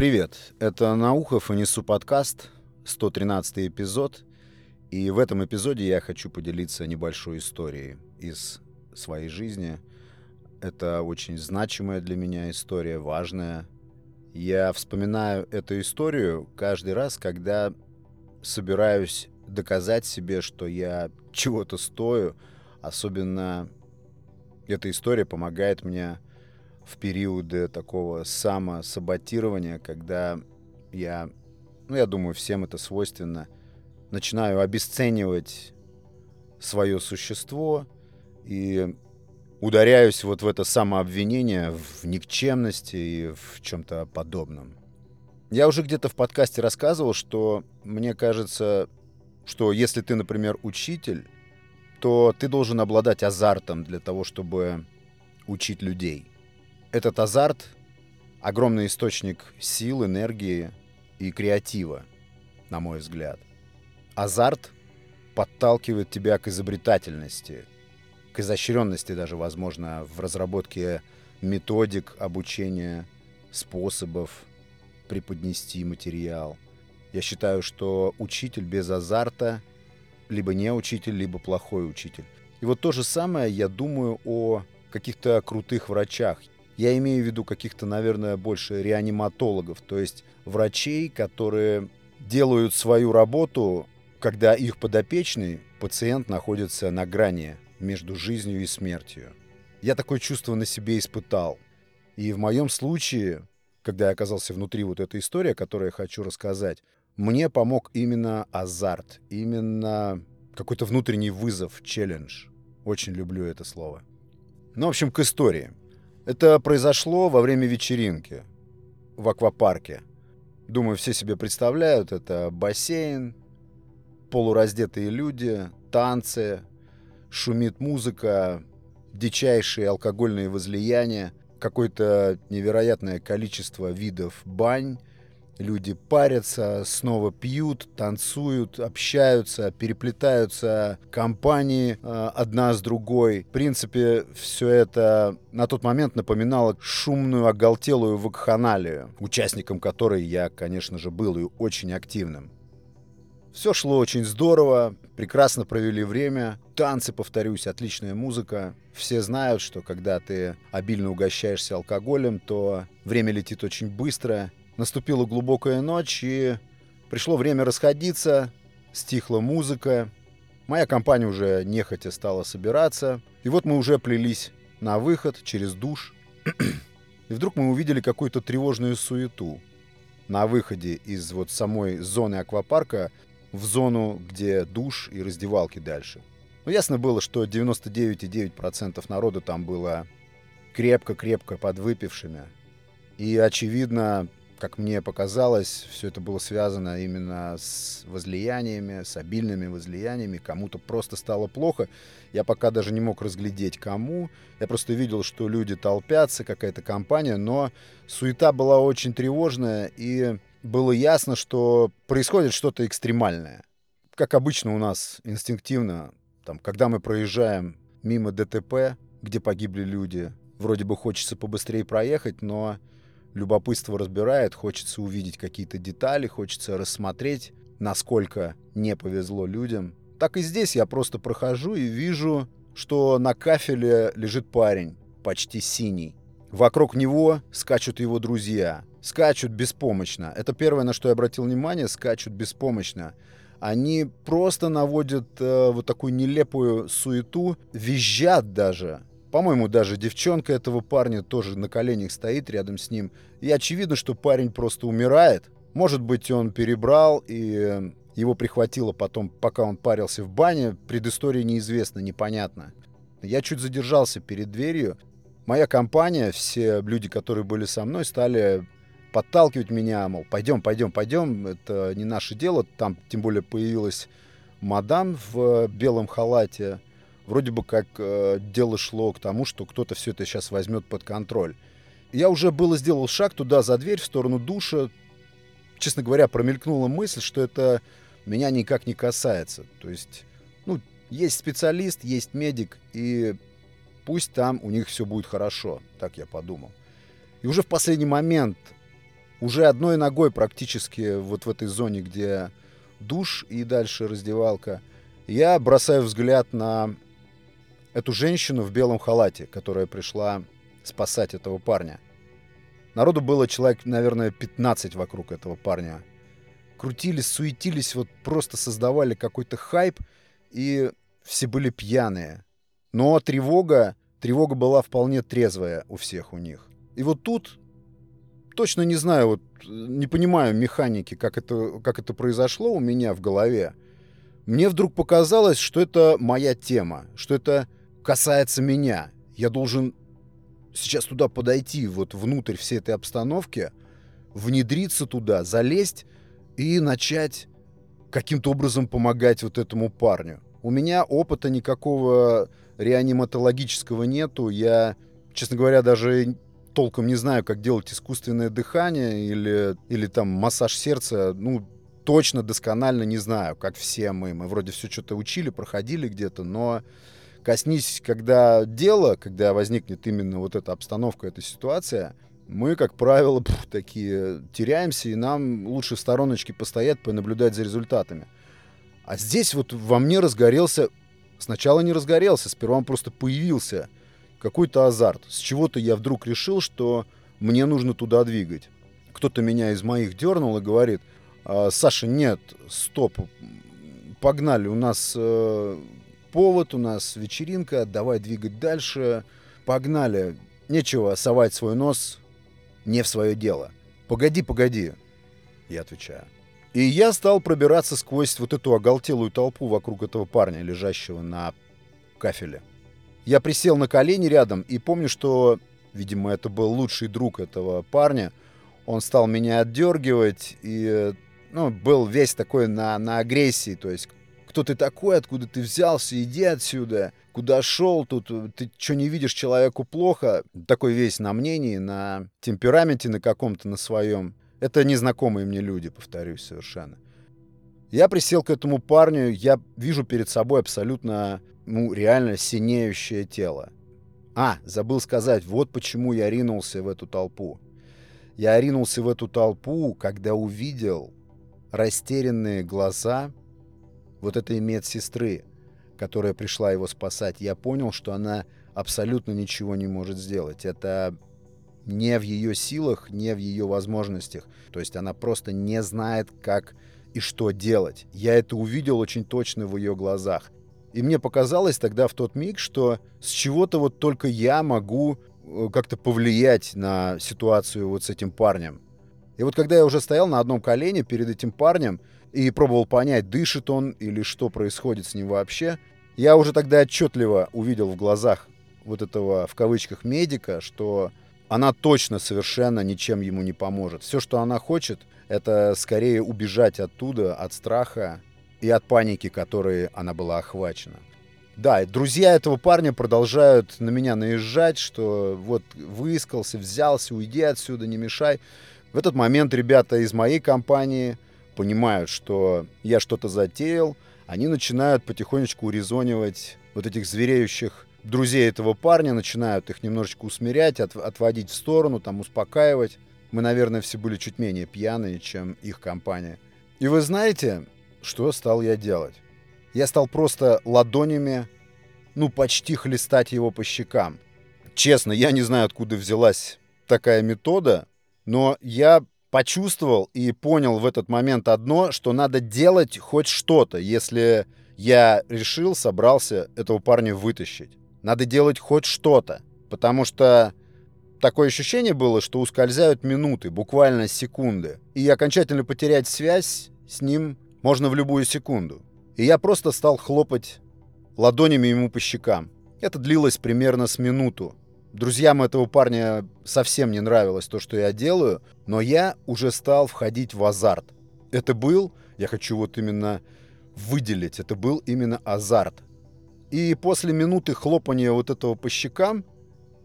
Привет, это Наухов и Несу подкаст, 113 эпизод. И в этом эпизоде я хочу поделиться небольшой историей из своей жизни. Это очень значимая для меня история, важная. Я вспоминаю эту историю каждый раз, когда собираюсь доказать себе, что я чего-то стою. Особенно эта история помогает мне в периоды такого самосаботирования, когда я, ну, я думаю, всем это свойственно, начинаю обесценивать свое существо и ударяюсь вот в это самообвинение, в никчемности и в чем-то подобном. Я уже где-то в подкасте рассказывал, что мне кажется, что если ты, например, учитель, то ты должен обладать азартом для того, чтобы учить людей. Этот азарт — огромный источник сил, энергии и креатива, на мой взгляд. Азарт подталкивает тебя к изобретательности, к изощренности даже, возможно, в разработке методик обучения, способов преподнести материал. Я считаю, что учитель без азарта либо не учитель, либо плохой учитель. И вот то же самое я думаю о каких-то крутых врачах. Я имею в виду каких-то, наверное, больше реаниматологов, то есть врачей, которые делают свою работу, когда их подопечный пациент находится на грани между жизнью и смертью. Я такое чувство на себе испытал. И в моем случае, когда я оказался внутри вот этой истории, которую я хочу рассказать, мне помог именно азарт, именно какой-то внутренний вызов, челлендж. Очень люблю это слово. Ну, в общем, к истории. Это произошло во время вечеринки в аквапарке. Думаю, все себе представляют. Это бассейн, полураздетые люди, танцы, шумит музыка, дичайшие алкогольные возлияния, какое-то невероятное количество видов бань, Люди парятся, снова пьют, танцуют, общаются, переплетаются компании э, одна с другой. В принципе, все это на тот момент напоминало шумную, оголтелую вакханалию, участником которой я, конечно же, был и очень активным. Все шло очень здорово, прекрасно провели время. Танцы, повторюсь, отличная музыка. Все знают, что когда ты обильно угощаешься алкоголем, то время летит очень быстро, Наступила глубокая ночь, и пришло время расходиться, стихла музыка. Моя компания уже нехотя стала собираться. И вот мы уже плелись на выход через душ. И вдруг мы увидели какую-то тревожную суету на выходе из вот самой зоны аквапарка в зону, где душ и раздевалки дальше. Ну, ясно было, что 99,9% народа там было крепко-крепко подвыпившими. И, очевидно, как мне показалось, все это было связано именно с возлияниями, с обильными возлияниями. Кому-то просто стало плохо. Я пока даже не мог разглядеть, кому. Я просто видел, что люди толпятся, какая-то компания, но суета была очень тревожная, и было ясно, что происходит что-то экстремальное. Как обычно у нас инстинктивно, там, когда мы проезжаем мимо ДТП, где погибли люди, вроде бы хочется побыстрее проехать, но любопытство разбирает, хочется увидеть какие-то детали, хочется рассмотреть, насколько не повезло людям. Так и здесь я просто прохожу и вижу, что на кафеле лежит парень, почти синий. Вокруг него скачут его друзья. Скачут беспомощно. Это первое, на что я обратил внимание, скачут беспомощно. Они просто наводят э, вот такую нелепую суету, визжат даже. По-моему, даже девчонка этого парня тоже на коленях стоит рядом с ним. И очевидно, что парень просто умирает. Может быть, он перебрал и его прихватило потом, пока он парился в бане. Предыстория неизвестна, непонятно. Я чуть задержался перед дверью. Моя компания, все люди, которые были со мной, стали подталкивать меня, мол, пойдем, пойдем, пойдем, это не наше дело. Там, тем более, появилась мадам в белом халате вроде бы как э, дело шло к тому, что кто-то все это сейчас возьмет под контроль. Я уже было сделал шаг туда, за дверь, в сторону душа. Честно говоря, промелькнула мысль, что это меня никак не касается. То есть, ну, есть специалист, есть медик, и пусть там у них все будет хорошо. Так я подумал. И уже в последний момент уже одной ногой практически вот в этой зоне, где душ и дальше раздевалка, я бросаю взгляд на эту женщину в белом халате, которая пришла спасать этого парня. Народу было человек, наверное, 15 вокруг этого парня. Крутились, суетились, вот просто создавали какой-то хайп, и все были пьяные. Но тревога, тревога была вполне трезвая у всех у них. И вот тут, точно не знаю, вот не понимаю механики, как это, как это произошло у меня в голове, мне вдруг показалось, что это моя тема, что это касается меня. Я должен сейчас туда подойти, вот внутрь всей этой обстановки, внедриться туда, залезть и начать каким-то образом помогать вот этому парню. У меня опыта никакого реаниматологического нету. Я, честно говоря, даже толком не знаю, как делать искусственное дыхание или, или там массаж сердца. Ну, точно, досконально не знаю, как все мы. Мы вроде все что-то учили, проходили где-то, но коснись, когда дело, когда возникнет именно вот эта обстановка, эта ситуация, мы, как правило, пф, такие теряемся, и нам лучше в стороночке постоять, понаблюдать за результатами. А здесь вот во мне разгорелся, сначала не разгорелся, сперва он просто появился какой-то азарт. С чего-то я вдруг решил, что мне нужно туда двигать. Кто-то меня из моих дернул и говорит, «А, Саша, нет, стоп, погнали, у нас э, повод, у нас вечеринка, давай двигать дальше, погнали. Нечего совать свой нос не в свое дело. Погоди, погоди, я отвечаю. И я стал пробираться сквозь вот эту оголтелую толпу вокруг этого парня, лежащего на кафеле. Я присел на колени рядом и помню, что, видимо, это был лучший друг этого парня. Он стал меня отдергивать и ну, был весь такой на, на агрессии. То есть, кто ты такой, откуда ты взялся, иди отсюда, куда шел, тут ты что не видишь человеку плохо. Такой весь на мнении, на темпераменте на каком-то, на своем. Это незнакомые мне люди, повторюсь, совершенно. Я присел к этому парню, я вижу перед собой абсолютно, ну, реально синеющее тело. А, забыл сказать, вот почему я ринулся в эту толпу. Я ринулся в эту толпу, когда увидел растерянные глаза вот этой медсестры, которая пришла его спасать. Я понял, что она абсолютно ничего не может сделать. Это не в ее силах, не в ее возможностях. То есть она просто не знает, как и что делать. Я это увидел очень точно в ее глазах. И мне показалось тогда в тот миг, что с чего-то вот только я могу э, как-то повлиять на ситуацию вот с этим парнем. И вот когда я уже стоял на одном колене перед этим парнем и пробовал понять, дышит он или что происходит с ним вообще, я уже тогда отчетливо увидел в глазах вот этого, в кавычках, медика, что она точно совершенно ничем ему не поможет. Все, что она хочет, это скорее убежать оттуда, от страха и от паники, которой она была охвачена. Да, друзья этого парня продолжают на меня наезжать, что вот выискался, взялся, уйди отсюда, не мешай. В этот момент ребята из моей компании понимают, что я что-то затеял, они начинают потихонечку урезонивать вот этих звереющих друзей этого парня, начинают их немножечко усмирять, от, отводить в сторону, там успокаивать. Мы, наверное, все были чуть менее пьяные, чем их компания. И вы знаете, что стал я делать? Я стал просто ладонями, ну, почти хлестать его по щекам. Честно, я не знаю, откуда взялась такая метода, но я почувствовал и понял в этот момент одно, что надо делать хоть что-то, если я решил, собрался этого парня вытащить. Надо делать хоть что-то, потому что такое ощущение было, что ускользают минуты, буквально секунды. И окончательно потерять связь с ним можно в любую секунду. И я просто стал хлопать ладонями ему по щекам. Это длилось примерно с минуту. Друзьям этого парня совсем не нравилось то, что я делаю, но я уже стал входить в азарт. Это был, я хочу вот именно выделить, это был именно азарт. И после минуты хлопания вот этого по щекам,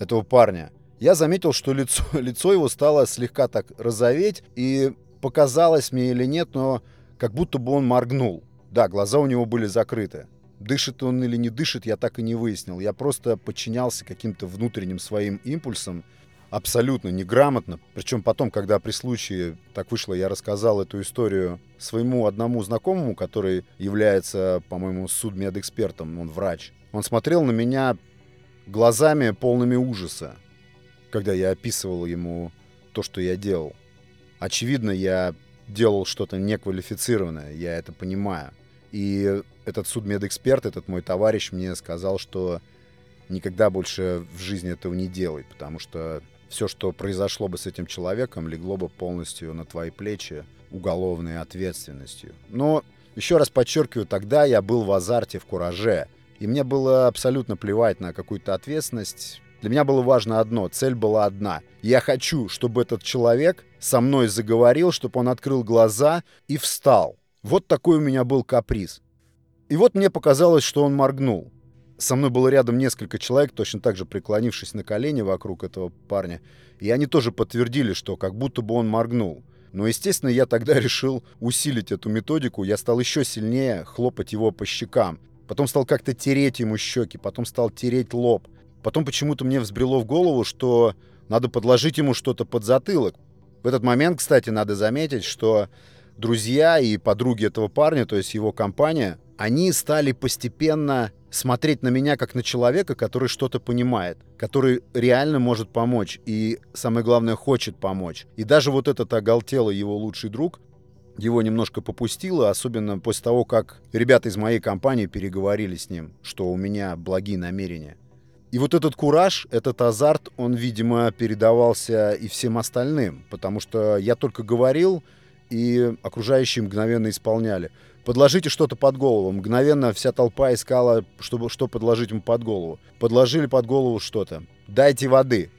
этого парня, я заметил, что лицо, лицо его стало слегка так розоветь, и показалось мне или нет, но как будто бы он моргнул. Да, глаза у него были закрыты. Дышит он или не дышит, я так и не выяснил. Я просто подчинялся каким-то внутренним своим импульсам. абсолютно неграмотно. Причем потом, когда при случае так вышло, я рассказал эту историю своему одному знакомому, который является, по-моему, судмедэкспертом, он врач. Он смотрел на меня глазами полными ужаса, когда я описывал ему то, что я делал. Очевидно, я делал что-то неквалифицированное, я это понимаю. И этот судмедэксперт, этот мой товарищ мне сказал, что никогда больше в жизни этого не делай, потому что все, что произошло бы с этим человеком, легло бы полностью на твои плечи уголовной ответственностью. Но, еще раз подчеркиваю, тогда я был в азарте, в кураже, и мне было абсолютно плевать на какую-то ответственность. Для меня было важно одно, цель была одна. Я хочу, чтобы этот человек со мной заговорил, чтобы он открыл глаза и встал. Вот такой у меня был каприз. И вот мне показалось, что он моргнул. Со мной было рядом несколько человек, точно так же преклонившись на колени вокруг этого парня. И они тоже подтвердили, что как будто бы он моргнул. Но, естественно, я тогда решил усилить эту методику. Я стал еще сильнее хлопать его по щекам. Потом стал как-то тереть ему щеки, потом стал тереть лоб. Потом почему-то мне взбрело в голову, что надо подложить ему что-то под затылок. В этот момент, кстати, надо заметить, что друзья и подруги этого парня, то есть его компания, они стали постепенно смотреть на меня как на человека, который что-то понимает, который реально может помочь и, самое главное, хочет помочь. И даже вот этот оголтелый его лучший друг, его немножко попустило, особенно после того, как ребята из моей компании переговорили с ним, что у меня благие намерения. И вот этот кураж, этот азарт, он, видимо, передавался и всем остальным, потому что я только говорил, и окружающие мгновенно исполняли. Подложите что-то под голову. Мгновенно вся толпа искала, чтобы, что подложить ему под голову. Подложили под голову что-то. Дайте воды.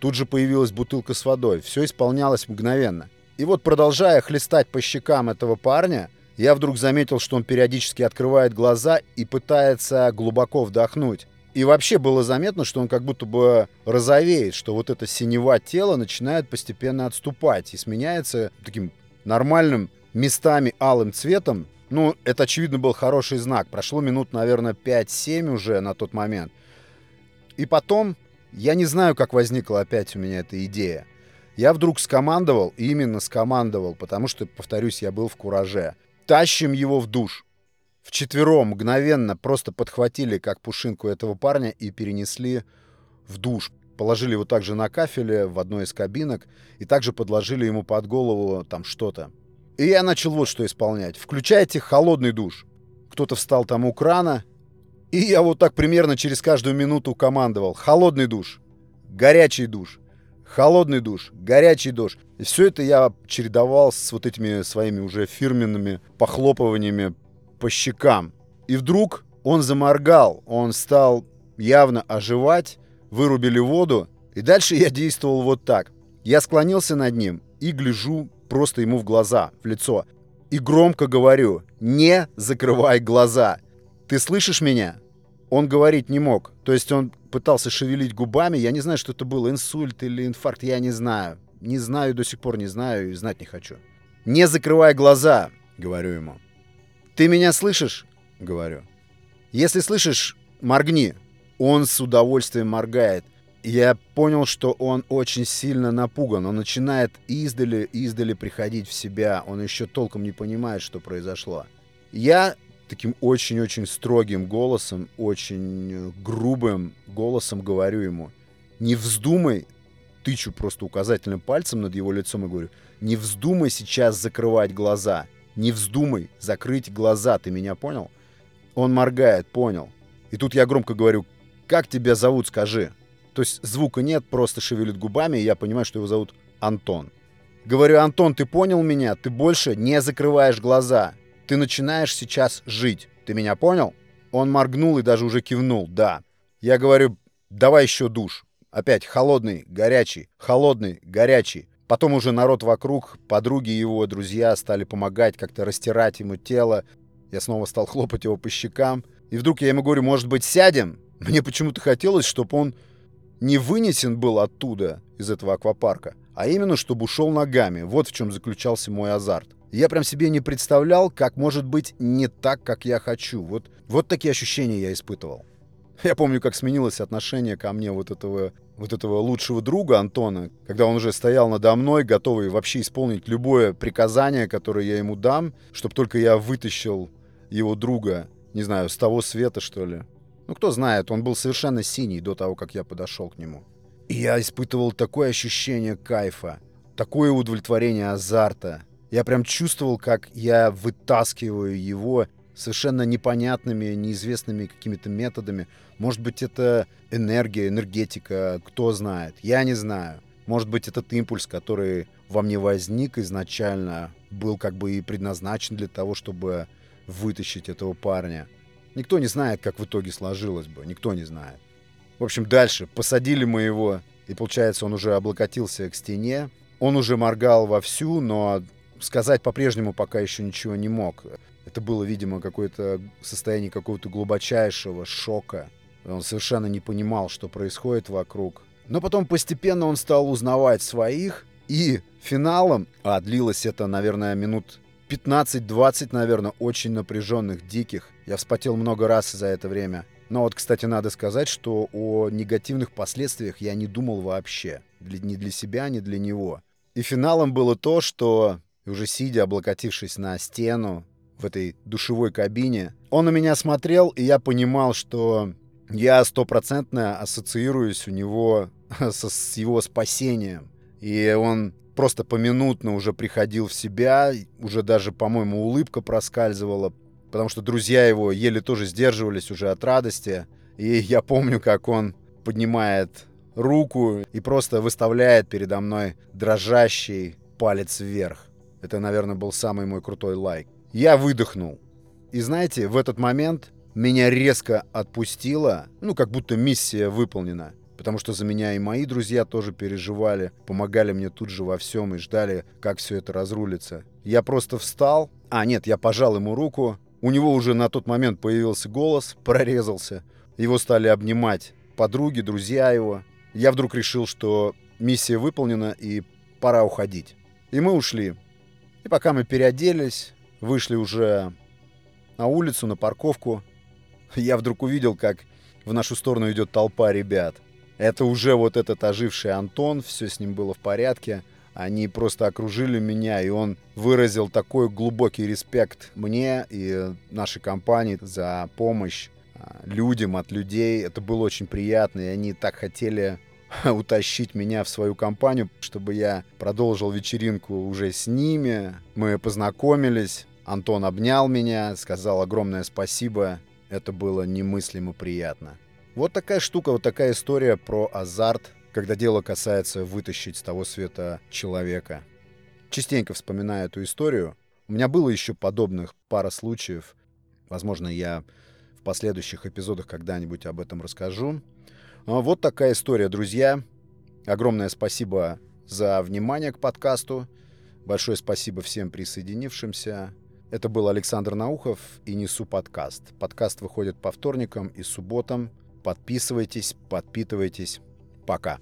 Тут же появилась бутылка с водой. Все исполнялось мгновенно. И вот, продолжая хлестать по щекам этого парня, я вдруг заметил, что он периодически открывает глаза и пытается глубоко вдохнуть. И вообще было заметно, что он как будто бы розовеет, что вот это синева тела начинает постепенно отступать и сменяется таким нормальным местами алым цветом, ну, это, очевидно, был хороший знак. Прошло минут, наверное, 5-7 уже на тот момент. И потом, я не знаю, как возникла опять у меня эта идея. Я вдруг скомандовал, именно скомандовал, потому что, повторюсь, я был в кураже. Тащим его в душ. Вчетвером мгновенно просто подхватили, как пушинку этого парня, и перенесли в душ. Положили его также на кафеле в одной из кабинок и также подложили ему под голову там что-то. И я начал вот что исполнять. Включайте холодный душ. Кто-то встал там у крана, и я вот так примерно через каждую минуту командовал. Холодный душ, горячий душ, холодный душ, горячий душ. И все это я чередовал с вот этими своими уже фирменными похлопываниями по щекам. И вдруг он заморгал, он стал явно оживать, вырубили воду, и дальше я действовал вот так. Я склонился над ним и гляжу просто ему в глаза, в лицо. И громко говорю, не закрывай глаза. Ты слышишь меня? Он говорить не мог. То есть он пытался шевелить губами. Я не знаю, что это было, инсульт или инфаркт, я не знаю. Не знаю, до сих пор не знаю и знать не хочу. «Не закрывай глаза», — говорю ему. «Ты меня слышишь?» — говорю. «Если слышишь, моргни». Он с удовольствием моргает я понял, что он очень сильно напуган. Он начинает издали, издали приходить в себя. Он еще толком не понимает, что произошло. Я таким очень-очень строгим голосом, очень грубым голосом говорю ему, не вздумай, тычу просто указательным пальцем над его лицом и говорю, не вздумай сейчас закрывать глаза, не вздумай закрыть глаза, ты меня понял? Он моргает, понял. И тут я громко говорю, как тебя зовут, скажи. То есть звука нет, просто шевелит губами, и я понимаю, что его зовут Антон. Говорю, Антон, ты понял меня? Ты больше не закрываешь глаза. Ты начинаешь сейчас жить. Ты меня понял? Он моргнул и даже уже кивнул. Да. Я говорю, давай еще душ. Опять холодный, горячий, холодный, горячий. Потом уже народ вокруг, подруги его, друзья стали помогать, как-то растирать ему тело. Я снова стал хлопать его по щекам. И вдруг я ему говорю, может быть, сядем? Мне почему-то хотелось, чтобы он не вынесен был оттуда, из этого аквапарка, а именно, чтобы ушел ногами. Вот в чем заключался мой азарт. Я прям себе не представлял, как может быть не так, как я хочу. Вот, вот такие ощущения я испытывал. Я помню, как сменилось отношение ко мне вот этого вот этого лучшего друга Антона, когда он уже стоял надо мной, готовый вообще исполнить любое приказание, которое я ему дам, чтобы только я вытащил его друга, не знаю, с того света, что ли. Ну, кто знает, он был совершенно синий до того, как я подошел к нему. И я испытывал такое ощущение кайфа, такое удовлетворение азарта. Я прям чувствовал, как я вытаскиваю его совершенно непонятными, неизвестными какими-то методами. Может быть, это энергия, энергетика, кто знает. Я не знаю. Может быть, этот импульс, который во мне возник изначально, был как бы и предназначен для того, чтобы вытащить этого парня. Никто не знает, как в итоге сложилось бы. Никто не знает. В общем, дальше. Посадили мы его, и получается, он уже облокотился к стене. Он уже моргал вовсю, но сказать по-прежнему пока еще ничего не мог. Это было, видимо, какое-то состояние какого-то глубочайшего шока. Он совершенно не понимал, что происходит вокруг. Но потом постепенно он стал узнавать своих, и финалом, а длилось это, наверное, минут 15-20, наверное, очень напряженных, диких. Я вспотел много раз за это время. Но вот, кстати, надо сказать, что о негативных последствиях я не думал вообще. Ни для себя, ни для него. И финалом было то, что, уже сидя, облокотившись на стену, в этой душевой кабине. Он на меня смотрел, и я понимал, что я стопроцентно ассоциируюсь у него с его спасением. И он просто поминутно уже приходил в себя, уже даже, по-моему, улыбка проскальзывала, потому что друзья его еле тоже сдерживались уже от радости. И я помню, как он поднимает руку и просто выставляет передо мной дрожащий палец вверх. Это, наверное, был самый мой крутой лайк. Я выдохнул. И знаете, в этот момент меня резко отпустило, ну, как будто миссия выполнена. Потому что за меня и мои друзья тоже переживали, помогали мне тут же во всем и ждали, как все это разрулится. Я просто встал. А, нет, я пожал ему руку. У него уже на тот момент появился голос, прорезался. Его стали обнимать подруги, друзья его. Я вдруг решил, что миссия выполнена и пора уходить. И мы ушли. И пока мы переоделись, вышли уже на улицу, на парковку, я вдруг увидел, как в нашу сторону идет толпа ребят. Это уже вот этот оживший Антон, все с ним было в порядке. Они просто окружили меня, и он выразил такой глубокий респект мне и нашей компании за помощь а, людям от людей. Это было очень приятно, и они так хотели утащить меня в свою компанию, чтобы я продолжил вечеринку уже с ними. Мы познакомились, Антон обнял меня, сказал огромное спасибо. Это было немыслимо приятно. Вот такая штука, вот такая история про азарт, когда дело касается вытащить с того света человека. Частенько вспоминаю эту историю. У меня было еще подобных пара случаев. Возможно, я в последующих эпизодах когда-нибудь об этом расскажу. А вот такая история, друзья. Огромное спасибо за внимание к подкасту. Большое спасибо всем присоединившимся. Это был Александр Наухов и «Несу подкаст». Подкаст выходит по вторникам и субботам. Подписывайтесь, подпитывайтесь. Пока.